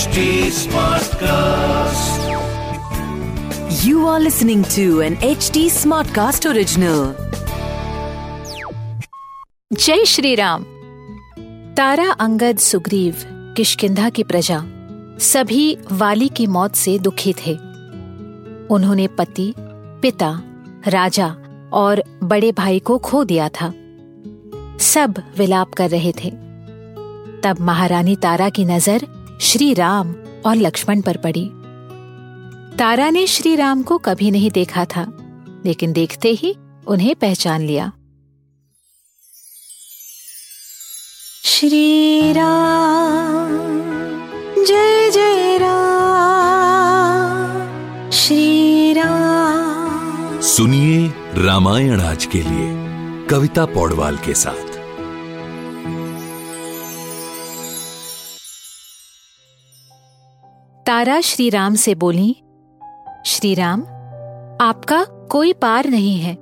HD Smartcast. You are listening to an HD Smartcast original. जय श्री राम तारा अंगद सुग्रीव किशकिंधा की प्रजा सभी वाली की मौत से दुखी थे उन्होंने पति पिता राजा और बड़े भाई को खो दिया था सब विलाप कर रहे थे तब महारानी तारा की नज़र श्री राम और लक्ष्मण पर पड़ी। तारा ने श्री राम को कभी नहीं देखा था, लेकिन देखते ही उन्हें पहचान लिया। श्री राम, जय जय राम, श्री राम। सुनिए रामायण आज के लिए, कविता पौडवाल के साथ। तारा श्री राम से बोली श्री राम आपका कोई पार नहीं है।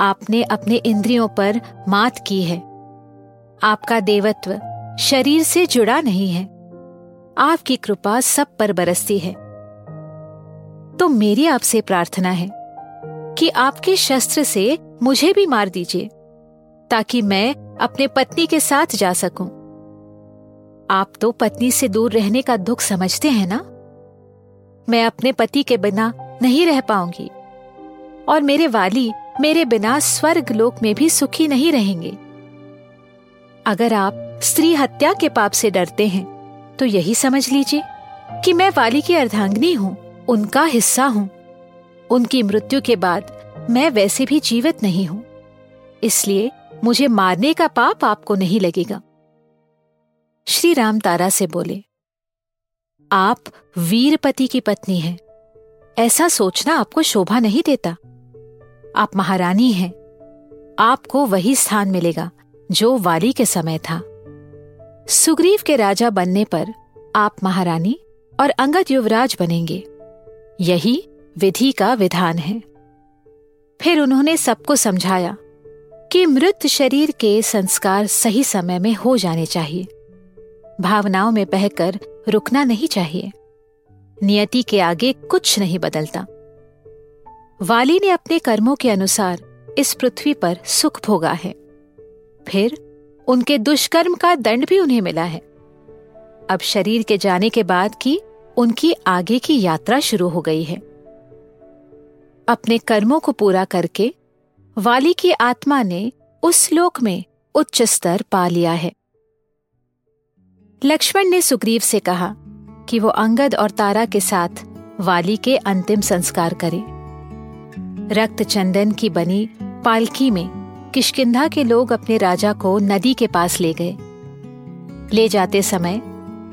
आपने अपने इंद्रियों पर मात की है। आपका देवत्व शरीर से जुड़ा नहीं है। आपकी कृपा सब पर बरसती है। तो मेरी आपसे प्रार्थना है कि आपके शस्त्र से मुझे भी मार दीजिए, ताकि मैं अपने पत्नी के साथ जा सकूँ। आप तो पत्नी से दूर रहने का दुख समझते हैं ना? मैं अपने पति के बिना नहीं रह पाऊँगी। और मेरे वाली मेरे बिना स्वर्ग लोक में भी सुखी नहीं रहेंगे। अगर आप स्त्री हत्या के पाप से डरते हैं तो यही समझ लीजिए कि मैं वाली की अर्धांगिनी हूँ, उनका हिस्सा हूँ। उनकी मृत्यु के बाद मैं वैसे भी जीवित नहीं हूँ। इसलिए मुझे मारने का पाप आपको नहीं लगेगा। श्री राम तारा से बोले, आप वीरपति की पत्नी हैं। ऐसा सोचना आपको शोभा नहीं देता। आप महारानी हैं। आपको वही स्थान मिलेगा जो वाली के समय था। सुग्रीव के राजा बनने पर आप महारानी और अंगद युवराज बनेंगे। यही विधि का विधान है। फिर उन्होंने सबको समझाया कि मृत शरीर के संस्कार सही समय में हो जाने चाहिए। भावनाओं में बहकर रुकना नहीं चाहिए। नियति के आगे कुछ नहीं बदलता। वाली ने अपने कर्मों के अनुसार इस पृथ्वी पर सुख भोगा है। फिर उनके दुष्कर्म का दंड भी उन्हें मिला है। अब शरीर के जाने के बाद की उनकी आगे की यात्रा शुरू हो गई है। अपने कर्मों को पूरा करके वाली की आत्मा ने उस लोक में उच्च स्तर पा लिया है। लक्ष्मण ने सुग्रीव से कहा कि वो अंगद और तारा के साथ वाली के अंतिम संस्कार करे। रक्त चंदन की बनी पालकी में किशकिंधा के लोग अपने राजा को नदी के पास ले गए। ले जाते समय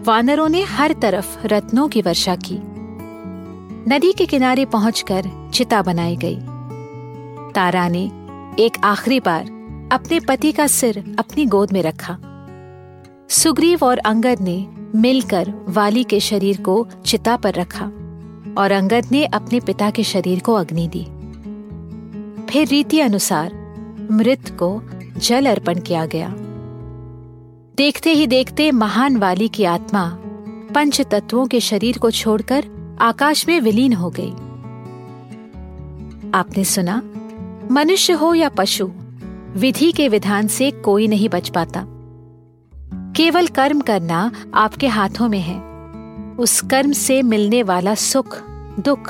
वानरों ने हर तरफ़ रत्नों की वर्षा की। नदी के किनारे पहुंचकर चिता बनाई गई। तारा ने एक आखिरी बार अपने पति का सिर अपनी गोद में रखा। सुग्रीव और अंगद ने मिलकर वाली के शरीर को चिता पर रखा और अंगद ने अपने पिता के शरीर को अग्नि दी। फिर रीति अनुसार मृत को जल अर्पण किया गया। देखते ही देखते महान वाली की आत्मा पंच तत्वों के शरीर को छोड़कर आकाश में विलीन हो गई। आपने सुना, मनुष्य हो या पशु, विधि के विधान से कोई नहीं बच पाता। केवल कर्म करना आपके हाथों में है। उस कर्म से मिलने वाला सुख, दुख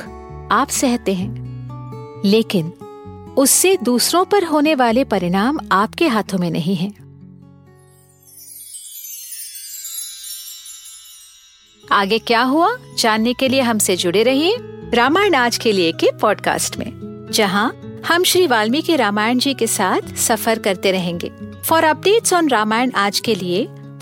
आप सहते हैं। लेकिन उससे दूसरों पर होने वाले परिणाम आपके हाथों में नहीं है। आगे क्या हुआ? जानने के लिए हमसे जुड़े रहिए रामायण आज के लिए के पॉडकास्ट में, जहाँ हम श्री वाल्मीकि रामायण जी के साथ सफ़र करते रहेंगे। फॉर अपडेट्स ऑन रामायण आज के लिए